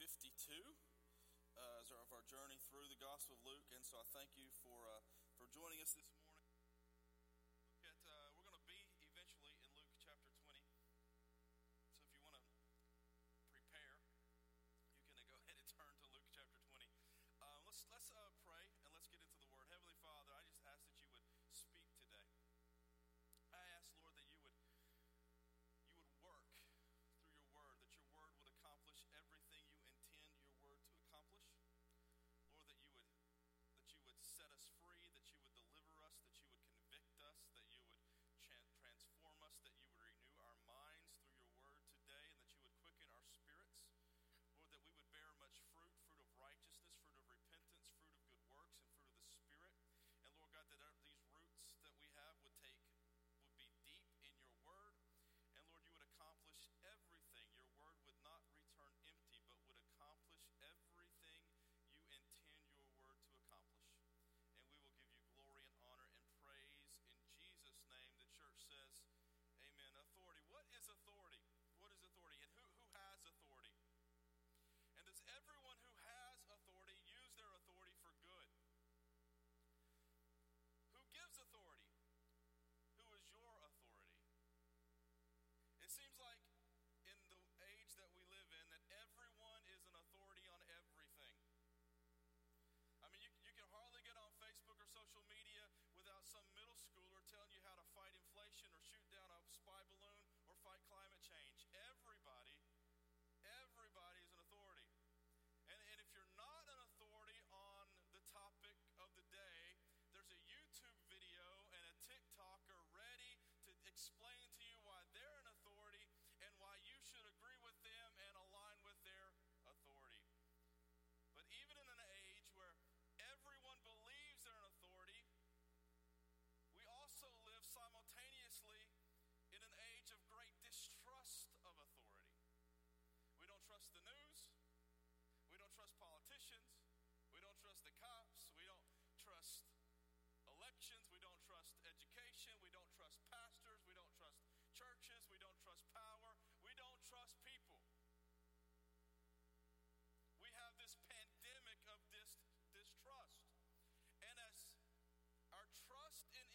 52 uh, of our journey through the Gospel of Luke. And so I thank you for, uh, for joining us this morning. schooler telling you how to trust the news. We don't trust politicians. We don't trust the cops. We don't trust elections. We don't trust education. We don't trust pastors. We don't trust churches. We don't trust power. We don't trust people. We have this pandemic of dis- distrust. And as our trust in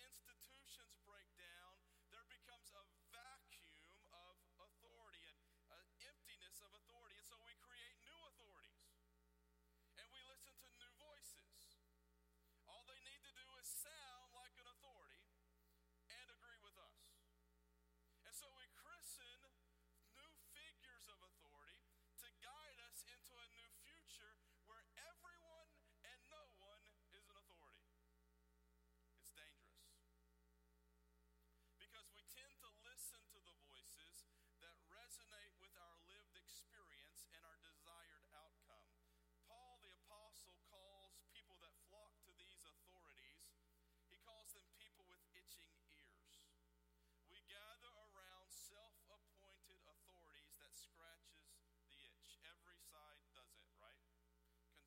sound like an authority and agree with us. And so we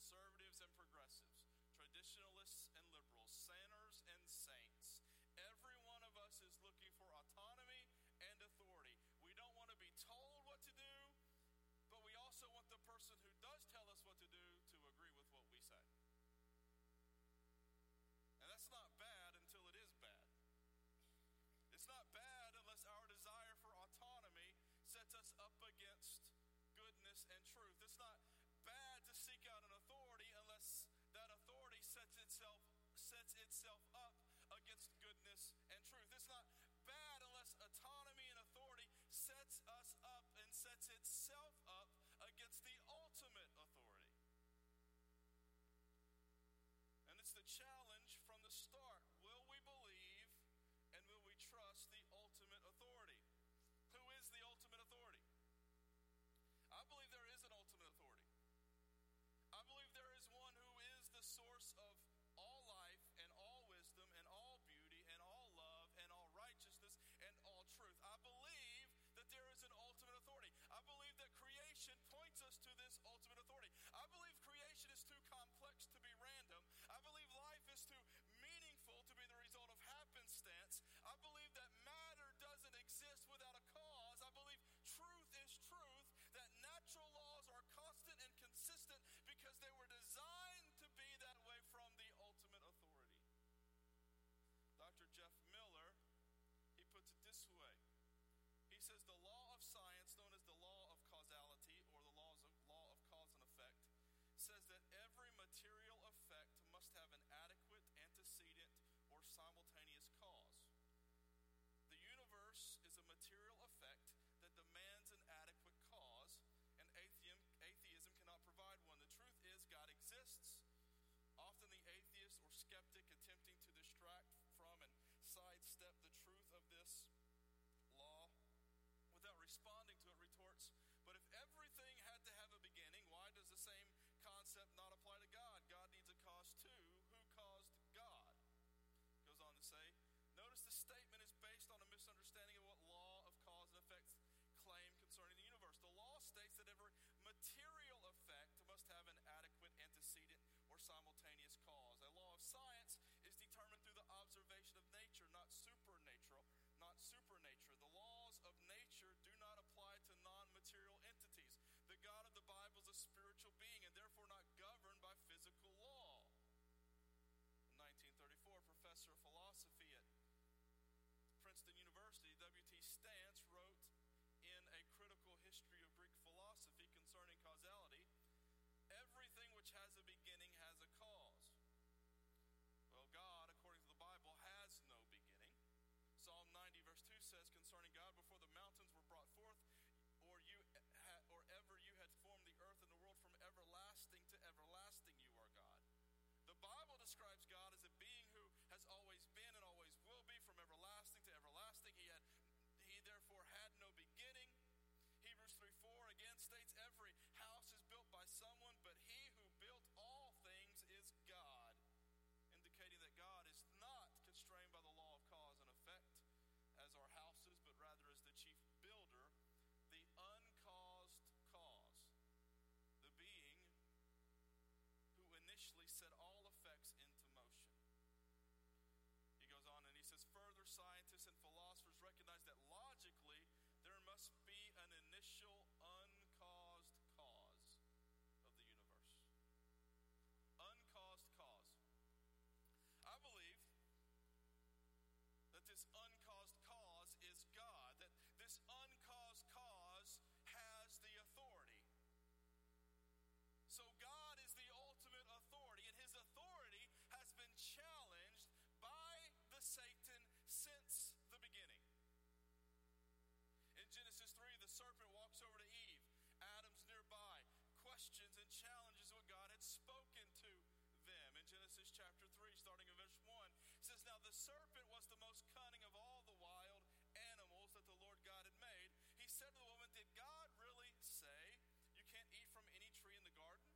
conservatives and progressives, traditionalists and liberals, sinners and saints. Every one of us is looking for autonomy and authority. We don't want to be told what to do, but we also want the person who does tell us what to do to agree with what we say. And that's not bad until it is bad. It's not bad unless our desire for autonomy sets us up against goodness and truth. It's not itself sets itself up against goodness and truth. It's not bad unless autonomy and authority sets us up and sets itself up against the ultimate authority. And it's the challenge from the start. Will we believe and will we trust the ultimate authority? Who is the ultimate authority? I believe there is an ultimate authority. I believe there is one who is the source of is too meaningful to be the result of happenstance. I believe simultaneous cause. The universe is a material effect that demands an adequate cause, and atheism, atheism cannot provide one. The truth is, God exists. Often the atheist or skeptic attempting to distract from and sidestep the truth simultaneous cause. A law of science describes God as a scientists and philosophers recognize that logically there must be an initial uncaused cause of the universe. Uncaused cause. I believe that this uncaused serpent was the most cunning of all the wild animals that the Lord God had made. He said to the woman, Did God really say you can't eat from any tree in the garden?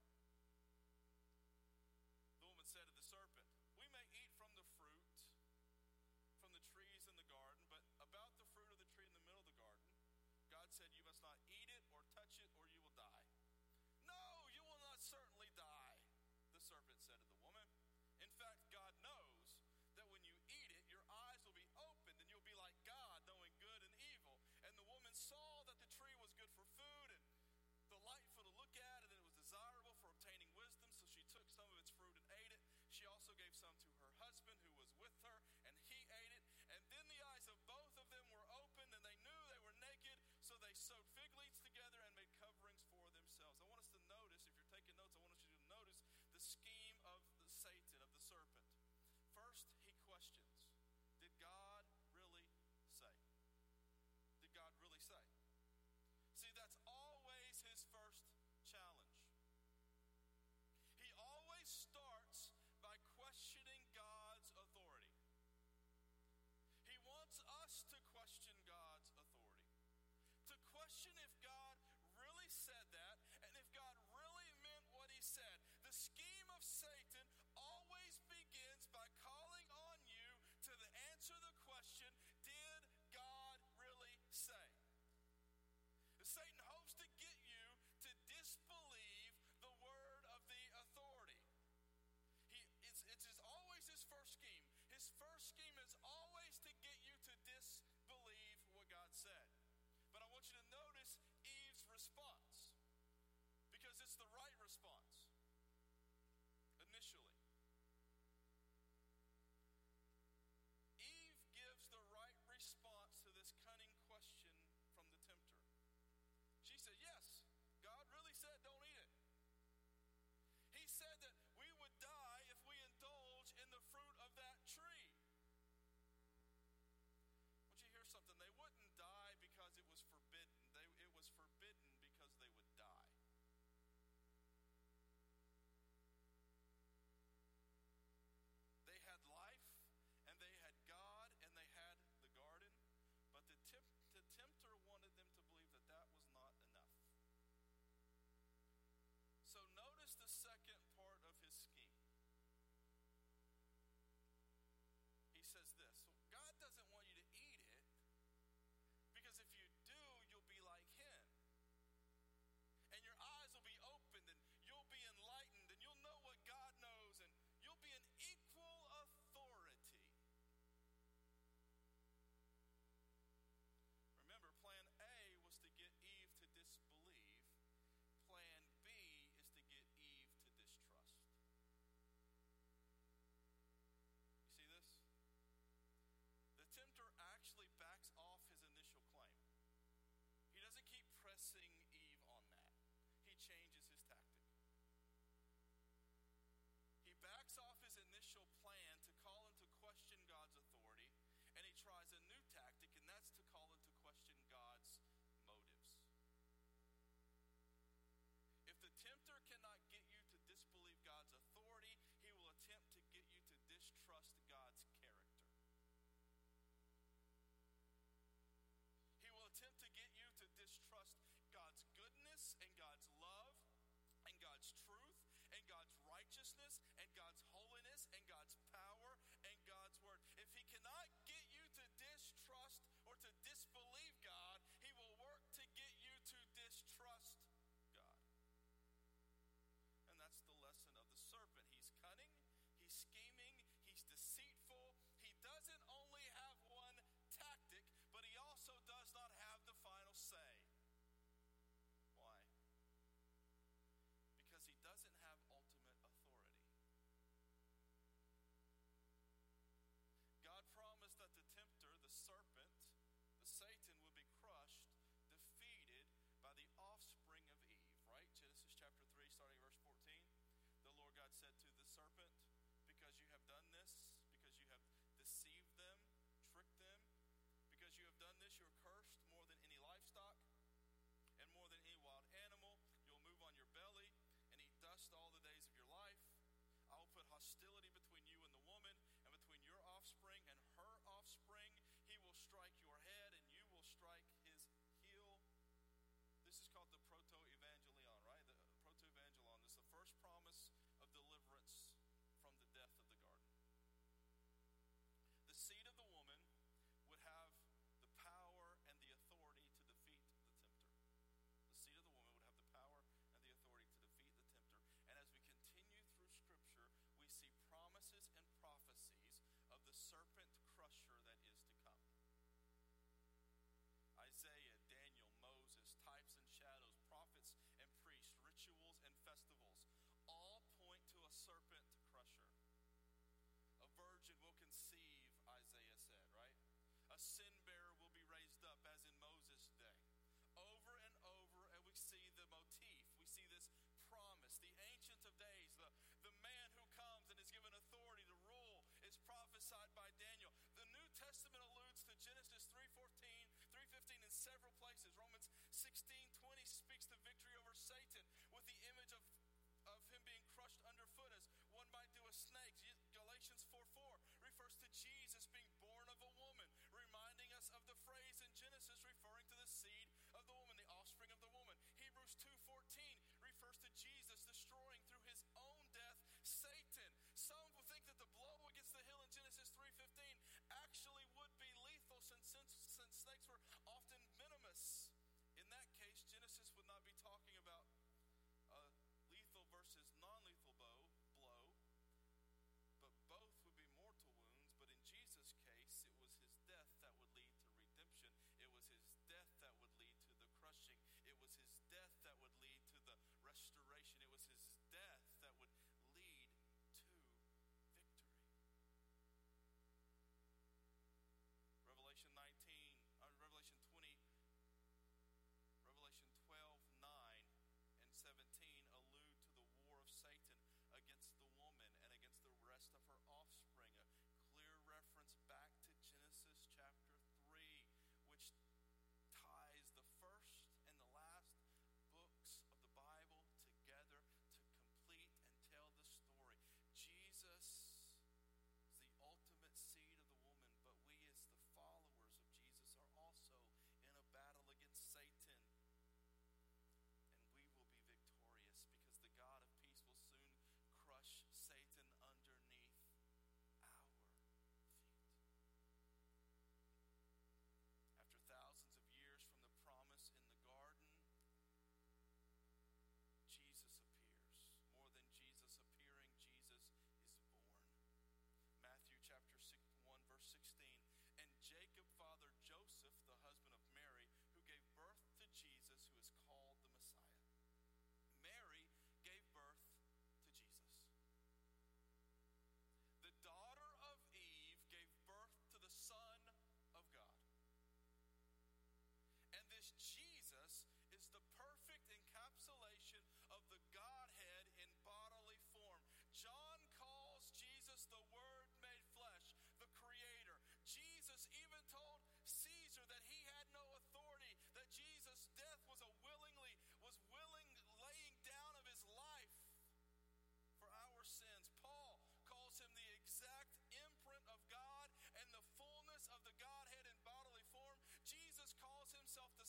The woman said to the serpent, We may eat from the fruit from the trees in the garden, but about the fruit of the tree in the middle of the garden, God said, You must not eat it or touch it or first, he response. attempt to get you to distrust God's goodness and God's love and God's truth and God's righteousness and God's holiness. hostility sin bearer will be raised up, as in Moses' day. Over and over, and we see the motif. We see this promise. The Ancient of Days, the, the man who comes and is given authority to rule, is prophesied by Daniel. The New Testament alludes to Genesis 3.14, 3.15 in several places. Romans 16.20 speaks to victory over Satan with the image of of him being crushed underfoot as one might do a snake.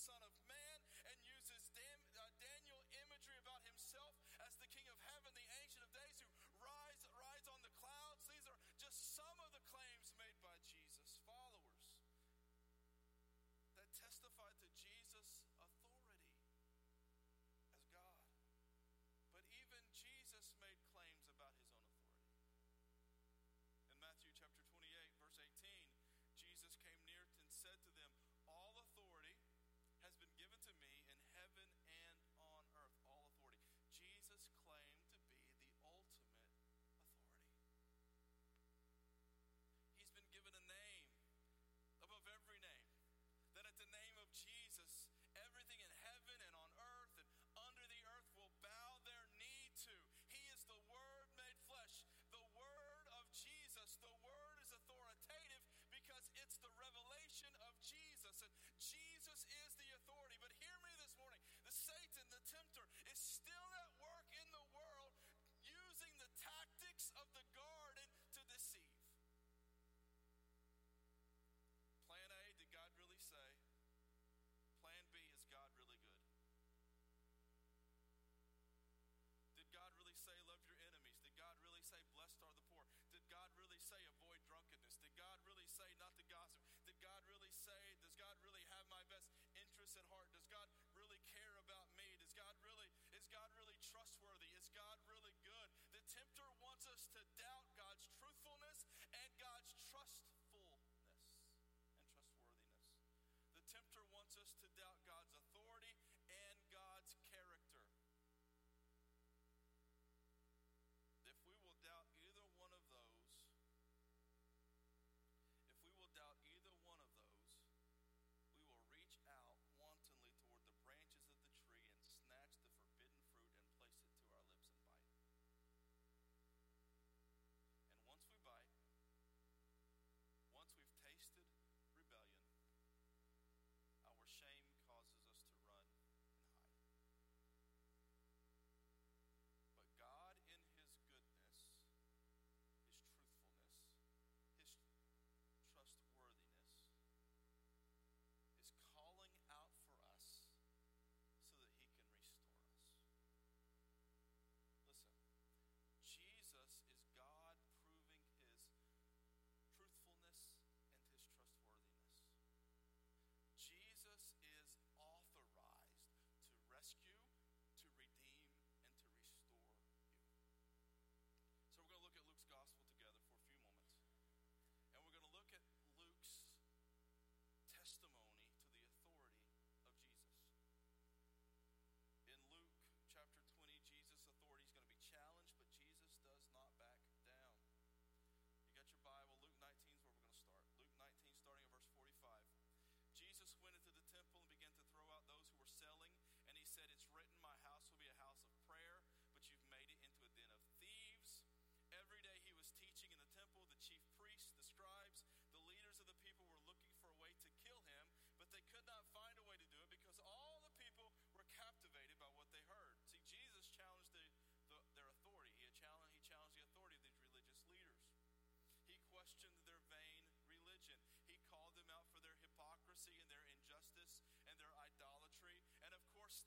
Son of Man and uses uh, Daniel imagery about himself as the King of Heaven, the Ancient innocent heart? Does God really care about me? Does God really, is God really trustworthy? Is God really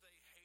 they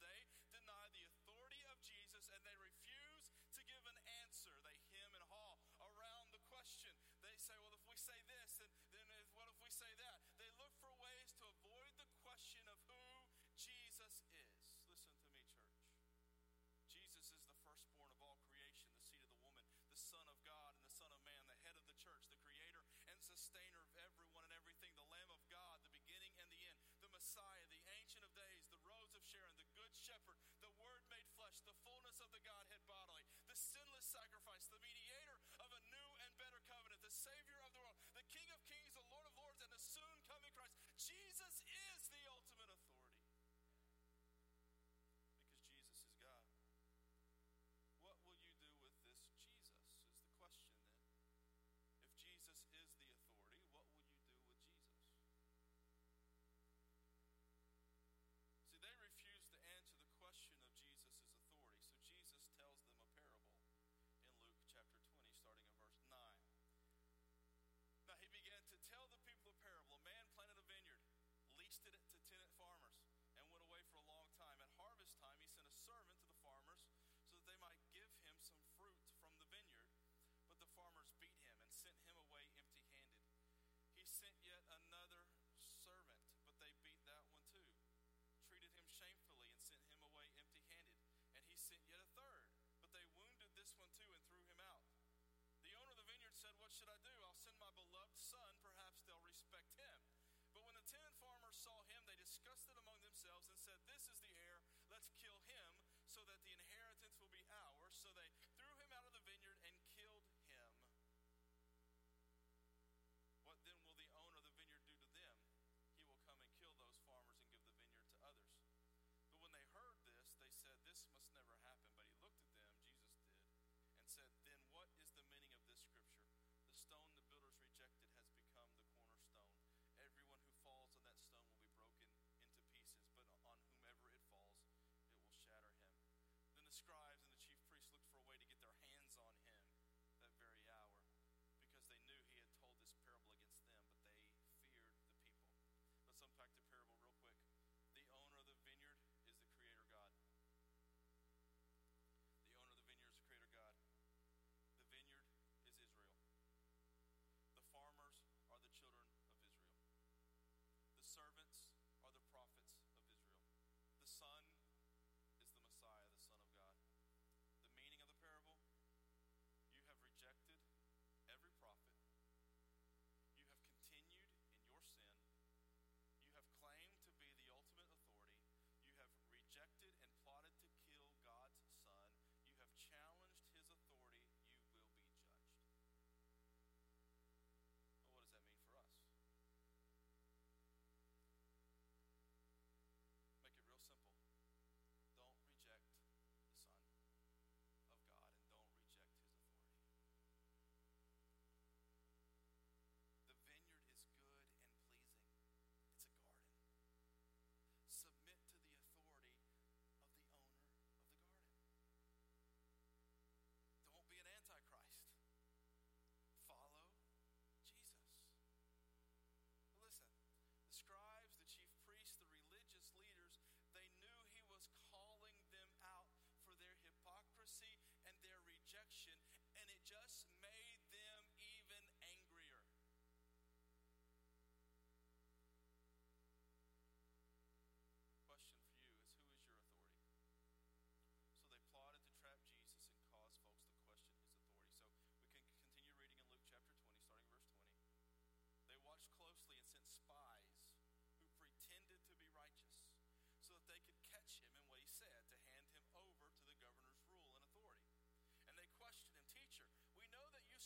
day sacrifice, the mediator of a new and better covenant, the Savior of the world, the King of kings, the Lord of lords, and the soon coming Christ. Jesus my beloved son, perhaps they'll respect him. But when the tenant farmers saw him, they discussed it among themselves and said, This is the heir, let's kill him, so that the inheritance will be ours. So they threw him out of the vineyard and killed him. What then will the owner of the vineyard do to them? He will come and kill those farmers and give the vineyard to others. But when they heard this, they said, This must never happen. But he looked at them, Jesus did, and said, Then what is the meaning of this scripture? The stone the scribes and the chief priests looked for a way to get their hands on him that very hour because they knew he had told this parable against them, but they feared the people. Let's unpack the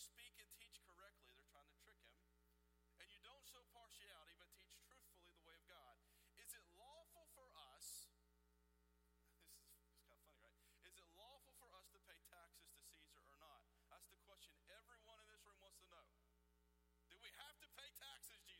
speak and teach correctly. They're trying to trick him. And you don't show partiality, but teach truthfully the way of God. Is it lawful for us? This is it's kind of funny, right? Is it lawful for us to pay taxes to Caesar or not? That's the question everyone in this room wants to know. Do we have to pay taxes, Jesus?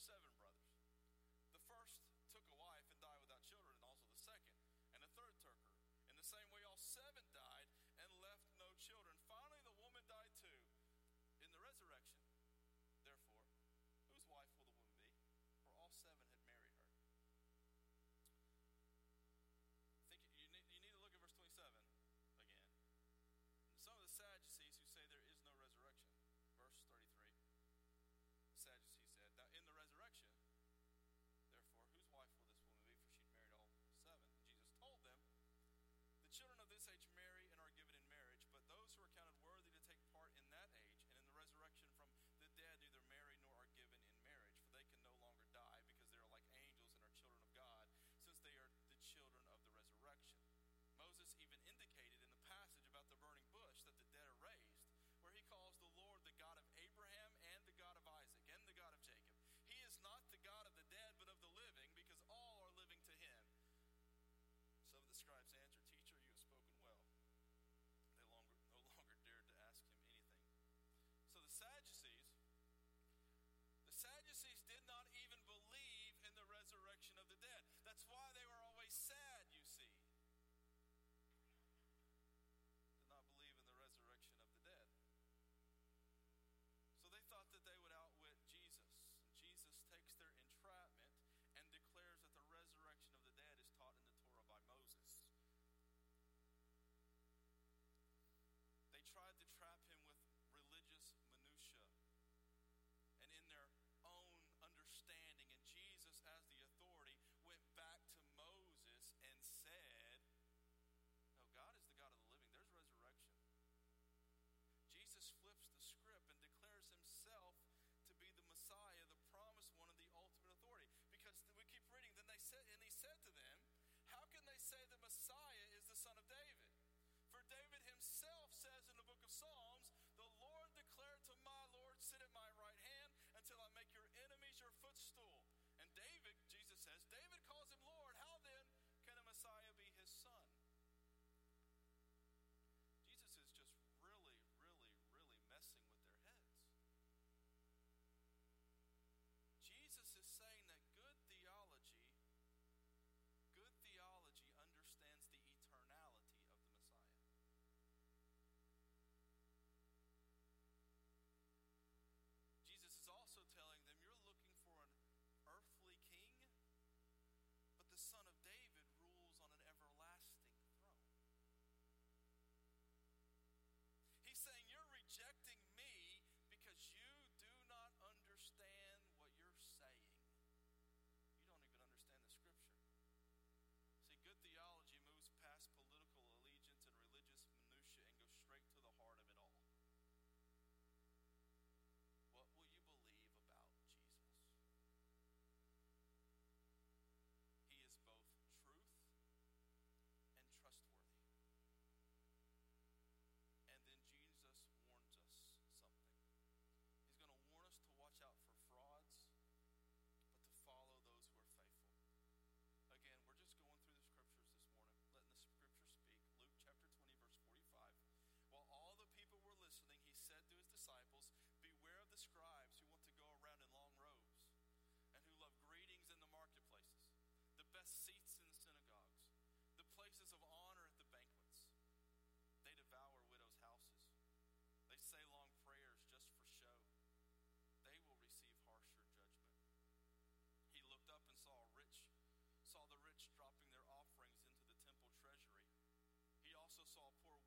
seven brothers. The first took a wife and died without children, and also the second, and the third took her. In the same way, all seven dead. That's why they were always sad, you see. Did not believe in the resurrection of the dead. So they thought that they would outwit Jesus. And Jesus takes their entrapment and declares that the resurrection of the dead is taught in the Torah by Moses. They tried to say the Messiah is the son of David. For David himself says in the book of Psalms, The Lord declared to my Lord, Sit at my right hand until I make your enemies your footstool. also saw poor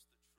the